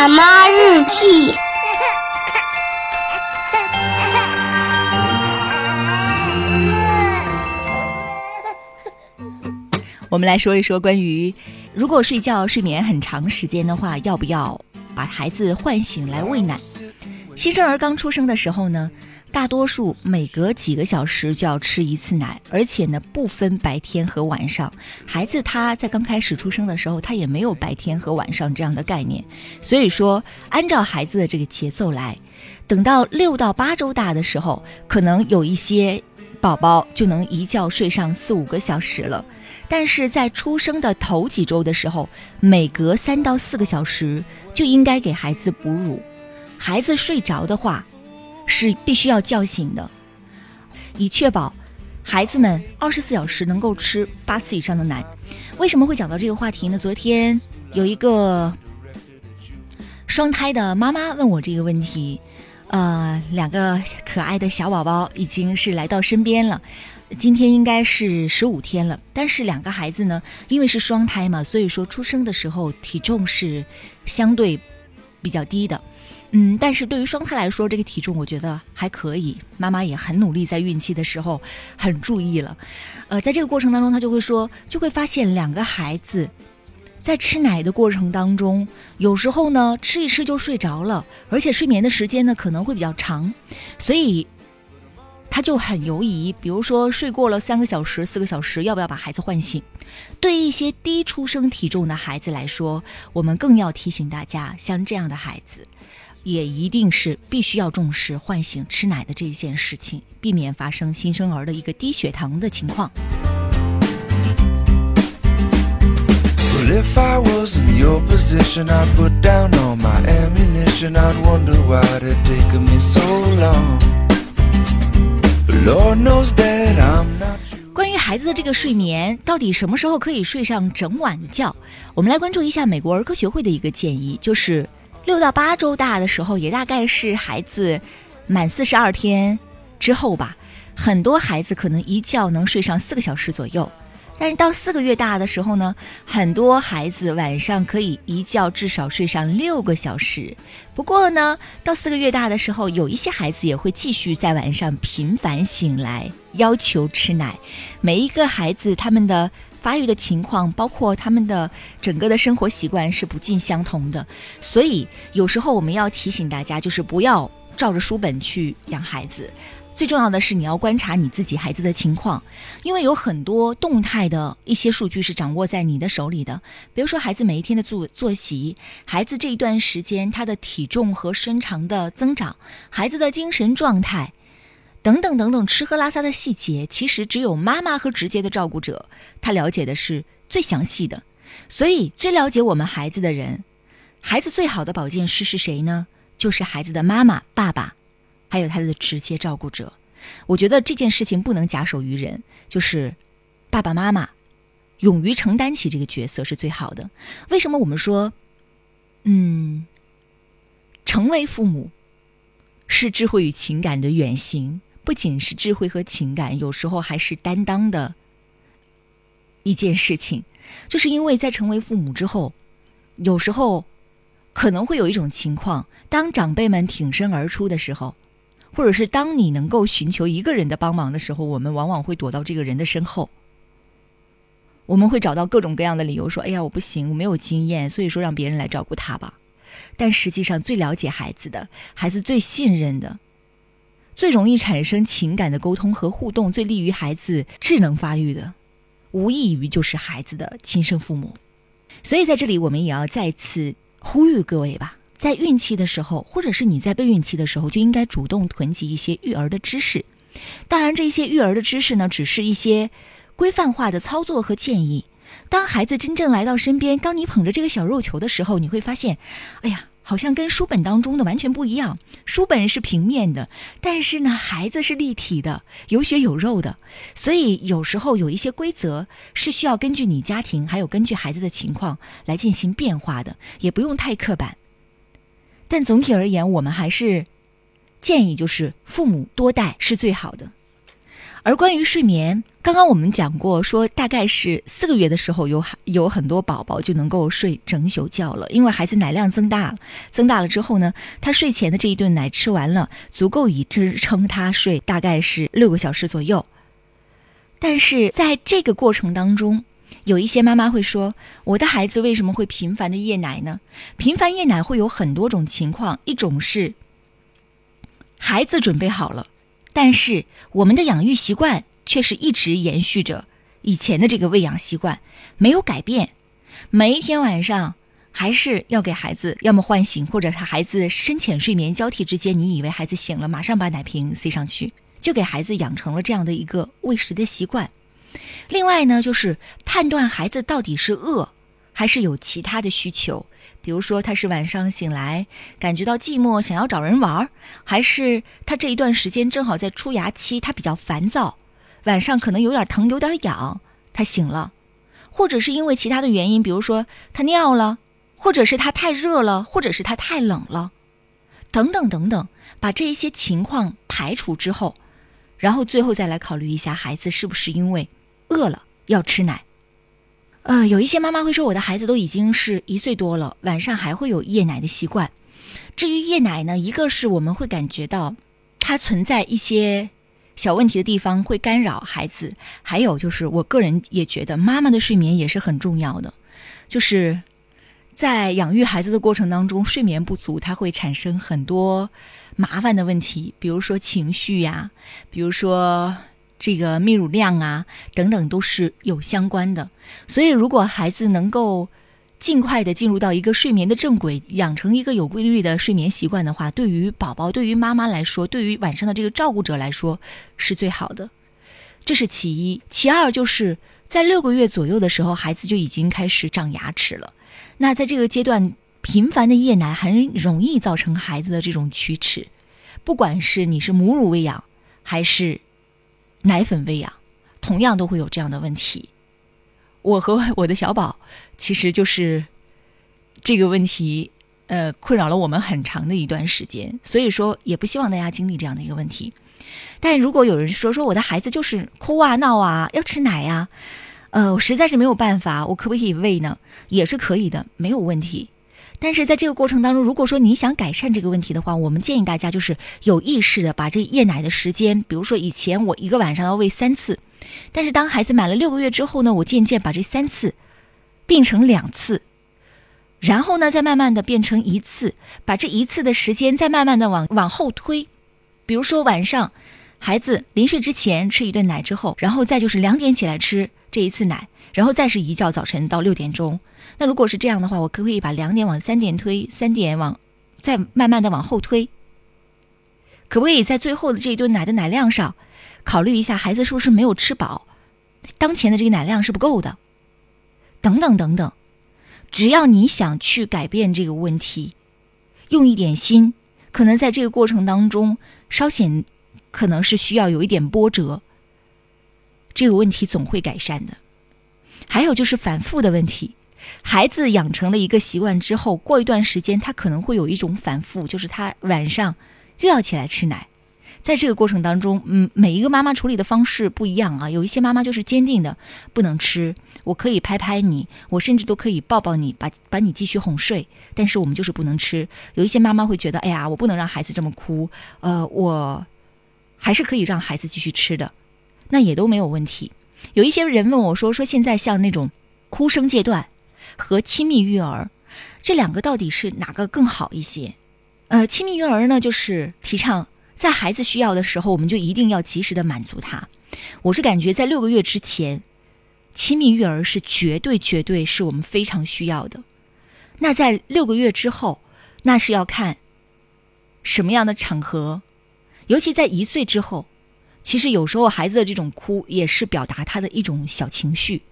妈妈日记。我们来说一说关于，如果睡觉睡眠很长时间的话，要不要把孩子唤醒来喂奶？新生儿刚出生的时候呢，大多数每隔几个小时就要吃一次奶，而且呢不分白天和晚上。孩子他在刚开始出生的时候，他也没有白天和晚上这样的概念，所以说按照孩子的这个节奏来，等到六到八周大的时候，可能有一些宝宝就能一觉睡上四五个小时了。但是在出生的头几周的时候，每隔三到四个小时就应该给孩子哺乳。孩子睡着的话，是必须要叫醒的，以确保孩子们二十四小时能够吃八次以上的奶。为什么会讲到这个话题呢？昨天有一个双胎的妈妈问我这个问题，呃，两个可爱的小宝宝已经是来到身边了。今天应该是十五天了，但是两个孩子呢，因为是双胎嘛，所以说出生的时候体重是相对比较低的，嗯，但是对于双胎来说，这个体重我觉得还可以。妈妈也很努力，在孕期的时候很注意了，呃，在这个过程当中，他就会说，就会发现两个孩子在吃奶的过程当中，有时候呢吃一吃就睡着了，而且睡眠的时间呢可能会比较长，所以。他就很犹疑，比如说睡过了三个小时、四个小时，要不要把孩子唤醒？对一些低出生体重的孩子来说，我们更要提醒大家，像这样的孩子，也一定是必须要重视唤醒吃奶的这一件事情，避免发生新生儿的一个低血糖的情况。关于孩子的这个睡眠，到底什么时候可以睡上整晚的觉？我们来关注一下美国儿科学会的一个建议，就是六到八周大的时候，也大概是孩子满四十二天之后吧，很多孩子可能一觉能睡上四个小时左右。但是到四个月大的时候呢，很多孩子晚上可以一觉至少睡上六个小时。不过呢，到四个月大的时候，有一些孩子也会继续在晚上频繁醒来，要求吃奶。每一个孩子他们的发育的情况，包括他们的整个的生活习惯是不尽相同的，所以有时候我们要提醒大家，就是不要照着书本去养孩子。最重要的是，你要观察你自己孩子的情况，因为有很多动态的一些数据是掌握在你的手里的。比如说，孩子每一天的作作息，孩子这一段时间他的体重和身长的增长，孩子的精神状态，等等等等，吃喝拉撒的细节，其实只有妈妈和直接的照顾者他了解的是最详细的。所以，最了解我们孩子的人，孩子最好的保健师是谁呢？就是孩子的妈妈、爸爸。还有他的直接照顾者，我觉得这件事情不能假手于人，就是爸爸妈妈勇于承担起这个角色是最好的。为什么我们说，嗯，成为父母是智慧与情感的远行，不仅是智慧和情感，有时候还是担当的一件事情，就是因为在成为父母之后，有时候可能会有一种情况，当长辈们挺身而出的时候。或者是当你能够寻求一个人的帮忙的时候，我们往往会躲到这个人的身后。我们会找到各种各样的理由说：“哎呀，我不行，我没有经验，所以说让别人来照顾他吧。”但实际上，最了解孩子的孩子最信任的、最容易产生情感的沟通和互动、最利于孩子智能发育的，无异于就是孩子的亲生父母。所以在这里，我们也要再次呼吁各位吧。在孕期的时候，或者是你在备孕期的时候，就应该主动囤积一些育儿的知识。当然，这些育儿的知识呢，只是一些规范化的操作和建议。当孩子真正来到身边，当你捧着这个小肉球的时候，你会发现，哎呀，好像跟书本当中的完全不一样。书本是平面的，但是呢，孩子是立体的，有血有肉的。所以有时候有一些规则是需要根据你家庭，还有根据孩子的情况来进行变化的，也不用太刻板。但总体而言，我们还是建议就是父母多带是最好的。而关于睡眠，刚刚我们讲过，说大概是四个月的时候，有有很多宝宝就能够睡整宿觉了，因为孩子奶量增大了，增大了之后呢，他睡前的这一顿奶吃完了，足够以支撑他睡大概是六个小时左右。但是在这个过程当中，有一些妈妈会说，我的孩子为什么会频繁的夜奶呢？频繁夜奶会有很多种情况，一种是孩子准备好了。但是我们的养育习惯却是一直延续着以前的这个喂养习惯，没有改变。每一天晚上还是要给孩子要么唤醒，或者是孩子深浅睡眠交替之间，你以为孩子醒了，马上把奶瓶塞上去，就给孩子养成了这样的一个喂食的习惯。另外呢，就是判断孩子到底是饿还是有其他的需求。比如说，他是晚上醒来感觉到寂寞，想要找人玩儿，还是他这一段时间正好在出牙期，他比较烦躁，晚上可能有点疼，有点痒，他醒了，或者是因为其他的原因，比如说他尿了，或者是他太热了，或者是他太冷了，等等等等，把这一些情况排除之后，然后最后再来考虑一下孩子是不是因为饿了要吃奶。呃，有一些妈妈会说，我的孩子都已经是一岁多了，晚上还会有夜奶的习惯。至于夜奶呢，一个是我们会感觉到它存在一些小问题的地方，会干扰孩子；还有就是，我个人也觉得妈妈的睡眠也是很重要的。就是在养育孩子的过程当中，睡眠不足，它会产生很多麻烦的问题，比如说情绪呀，比如说。这个泌乳量啊，等等都是有相关的。所以，如果孩子能够尽快的进入到一个睡眠的正轨，养成一个有规律的睡眠习惯的话，对于宝宝、对于妈妈来说，对于晚上的这个照顾者来说，是最好的。这是其一。其二，就是在六个月左右的时候，孩子就已经开始长牙齿了。那在这个阶段，频繁的夜奶很容易造成孩子的这种龋齿。不管是你是母乳喂养，还是奶粉喂养，同样都会有这样的问题。我和我的小宝，其实就是这个问题，呃，困扰了我们很长的一段时间。所以说，也不希望大家经历这样的一个问题。但如果有人说说我的孩子就是哭啊闹啊要吃奶呀，呃，我实在是没有办法，我可不可以喂呢？也是可以的，没有问题。但是在这个过程当中，如果说你想改善这个问题的话，我们建议大家就是有意识的把这夜奶的时间，比如说以前我一个晚上要喂三次，但是当孩子满了六个月之后呢，我渐渐把这三次变成两次，然后呢再慢慢的变成一次，把这一次的时间再慢慢的往往后推，比如说晚上孩子临睡之前吃一顿奶之后，然后再就是两点起来吃这一次奶，然后再是一觉早晨到六点钟。那如果是这样的话，我可不可以把两点往三点推，三点往再慢慢的往后推？可不可以在最后的这一顿奶的奶量上，考虑一下孩子是不是没有吃饱，当前的这个奶量是不够的，等等等等。只要你想去改变这个问题，用一点心，可能在这个过程当中稍显可能是需要有一点波折，这个问题总会改善的。还有就是反复的问题。孩子养成了一个习惯之后，过一段时间，他可能会有一种反复，就是他晚上又要起来吃奶。在这个过程当中，嗯，每一个妈妈处理的方式不一样啊。有一些妈妈就是坚定的不能吃，我可以拍拍你，我甚至都可以抱抱你，把把你继续哄睡，但是我们就是不能吃。有一些妈妈会觉得，哎呀，我不能让孩子这么哭，呃，我还是可以让孩子继续吃的，那也都没有问题。有一些人问我说，说现在像那种哭声阶段。和亲密育儿，这两个到底是哪个更好一些？呃，亲密育儿呢，就是提倡在孩子需要的时候，我们就一定要及时的满足他。我是感觉在六个月之前，亲密育儿是绝对绝对是我们非常需要的。那在六个月之后，那是要看什么样的场合，尤其在一岁之后，其实有时候孩子的这种哭也是表达他的一种小情绪。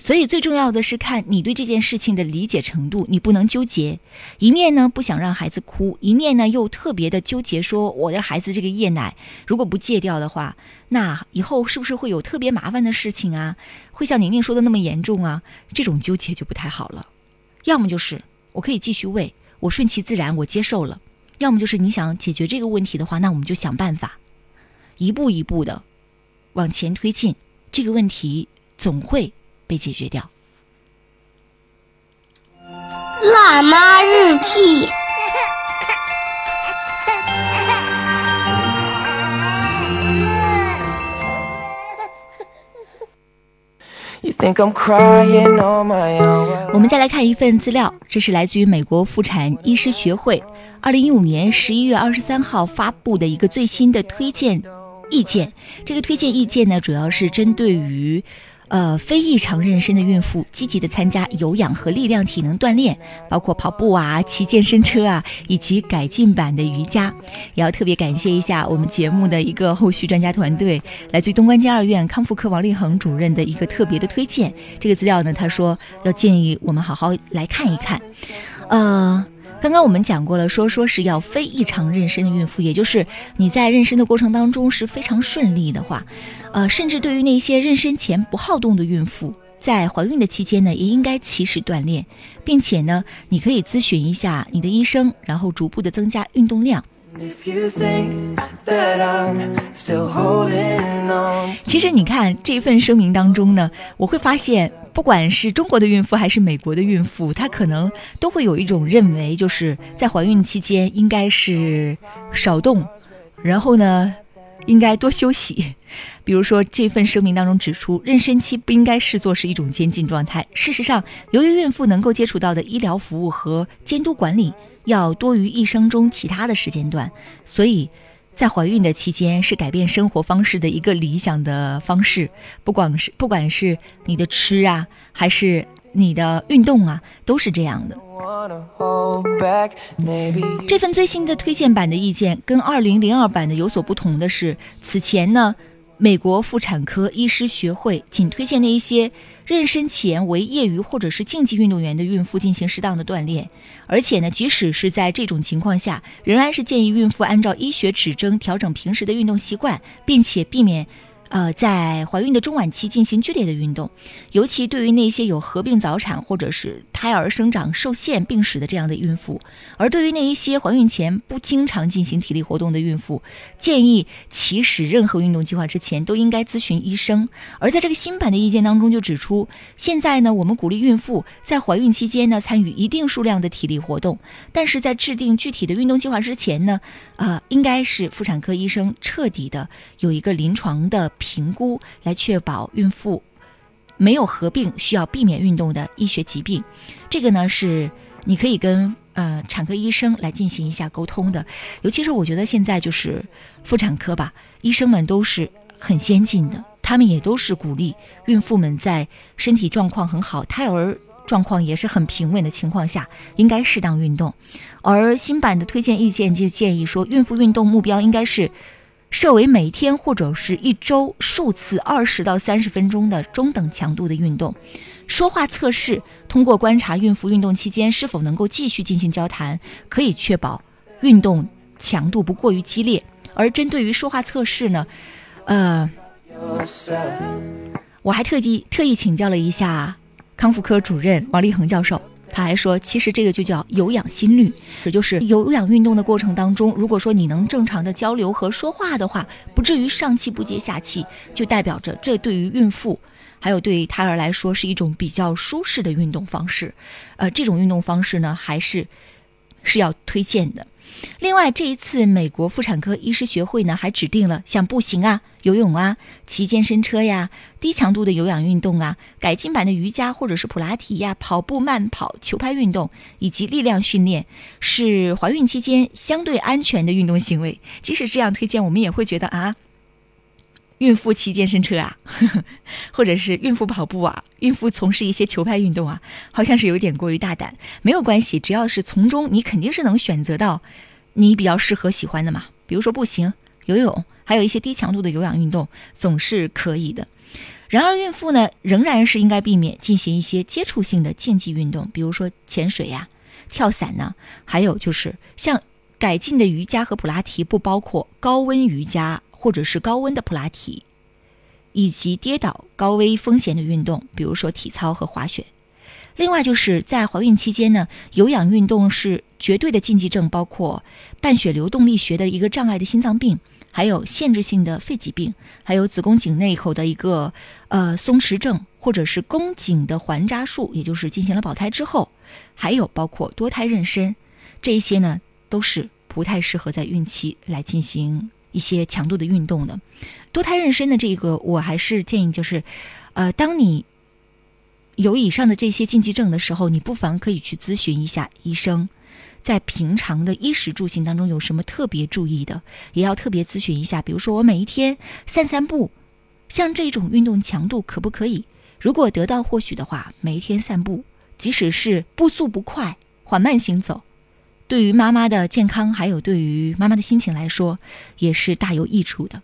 所以最重要的是看你对这件事情的理解程度，你不能纠结，一面呢不想让孩子哭，一面呢又特别的纠结，说我的孩子这个夜奶如果不戒掉的话，那以后是不是会有特别麻烦的事情啊？会像宁宁说的那么严重啊？这种纠结就不太好了。要么就是我可以继续喂，我顺其自然，我接受了；要么就是你想解决这个问题的话，那我们就想办法，一步一步的往前推进，这个问题总会被解决掉。辣妈日记。我们再来看一份资料，这是来自于美国妇产医师学会二零一五年十一月二十三号发布的一个最新的推荐意见。这个推荐意见呢，主要是针对于。呃，非异常妊娠的孕妇积极的参加有氧和力量体能锻炼，包括跑步啊、骑健身车啊，以及改进版的瑜伽。也要特别感谢一下我们节目的一个后续专家团队，来自于东关街二院康复科王立恒主任的一个特别的推荐。这个资料呢，他说要建议我们好好来看一看。呃。刚刚我们讲过了，说说是要非异常妊娠的孕妇，也就是你在妊娠的过程当中是非常顺利的话，呃，甚至对于那些妊娠前不好动的孕妇，在怀孕的期间呢，也应该及时锻炼，并且呢，你可以咨询一下你的医生，然后逐步的增加运动量。其实你看这份声明当中呢，我会发现。不管是中国的孕妇还是美国的孕妇，她可能都会有一种认为，就是在怀孕期间应该是少动，然后呢，应该多休息。比如说这份声明当中指出，妊娠期不应该视作是一种监禁状态。事实上，由于孕妇能够接触到的医疗服务和监督管理要多于一生中其他的时间段，所以。在怀孕的期间是改变生活方式的一个理想的方式，不管是不管是你的吃啊，还是你的运动啊，都是这样的。这份最新的推荐版的意见跟二零零二版的有所不同的是，此前呢。美国妇产科医师学会仅推荐那一些妊娠前为业余或者是竞技运动员的孕妇进行适当的锻炼，而且呢，即使是在这种情况下，仍然是建议孕妇按照医学指征调整平时的运动习惯，并且避免。呃，在怀孕的中晚期进行剧烈的运动，尤其对于那些有合并早产或者是胎儿生长受限病史的这样的孕妇，而对于那一些怀孕前不经常进行体力活动的孕妇，建议起始任何运动计划之前都应该咨询医生。而在这个新版的意见当中就指出，现在呢，我们鼓励孕妇在怀孕期间呢参与一定数量的体力活动，但是在制定具体的运动计划之前呢，呃，应该是妇产科医生彻底的有一个临床的。评估来确保孕妇没有合并需要避免运动的医学疾病，这个呢是你可以跟呃产科医生来进行一下沟通的。尤其是我觉得现在就是妇产科吧，医生们都是很先进的，他们也都是鼓励孕妇们在身体状况很好、胎儿状况也是很平稳的情况下，应该适当运动。而新版的推荐意见就建议说，孕妇运动目标应该是。设为每天或者是一周数次二十到三十分钟的中等强度的运动。说话测试通过观察孕妇运动期间是否能够继续进行交谈，可以确保运动强度不过于激烈。而针对于说话测试呢，呃，我还特地特意请教了一下康复科主任王立恒教授。他还说，其实这个就叫有氧心率，也就是有氧运动的过程当中，如果说你能正常的交流和说话的话，不至于上气不接下气，就代表着这对于孕妇，还有对于胎儿来说是一种比较舒适的运动方式。呃，这种运动方式呢，还是是要推荐的。另外，这一次美国妇产科医师学会呢，还指定了像步行啊、游泳啊、骑健身车呀、低强度的有氧运动啊、改进版的瑜伽或者是普拉提呀、跑步、慢跑、球拍运动以及力量训练，是怀孕期间相对安全的运动行为。即使这样推荐，我们也会觉得啊，孕妇骑健身车啊，或者是孕妇跑步啊，孕妇从事一些球拍运动啊，好像是有点过于大胆。没有关系，只要是从中，你肯定是能选择到。你比较适合喜欢的嘛，比如说步行、游泳，还有一些低强度的有氧运动，总是可以的。然而，孕妇呢，仍然是应该避免进行一些接触性的竞技运动，比如说潜水呀、跳伞呢，还有就是像改进的瑜伽和普拉提，不包括高温瑜伽或者是高温的普拉提，以及跌倒高危风险的运动，比如说体操和滑雪。另外就是在怀孕期间呢，有氧运动是绝对的禁忌症，包括半血流动力学的一个障碍的心脏病，还有限制性的肺疾病，还有子宫颈内口的一个呃松弛症，或者是宫颈的环扎术，也就是进行了保胎之后，还有包括多胎妊娠，这一些呢都是不太适合在孕期来进行一些强度的运动的。多胎妊娠的这个，我还是建议就是，呃，当你有以上的这些禁忌症的时候，你不妨可以去咨询一下医生。在平常的衣食住行当中有什么特别注意的，也要特别咨询一下。比如说，我每一天散散步，像这种运动强度可不可以？如果得到或许的话，每一天散步，即使是步速不快，缓慢行走，对于妈妈的健康，还有对于妈妈的心情来说，也是大有益处的。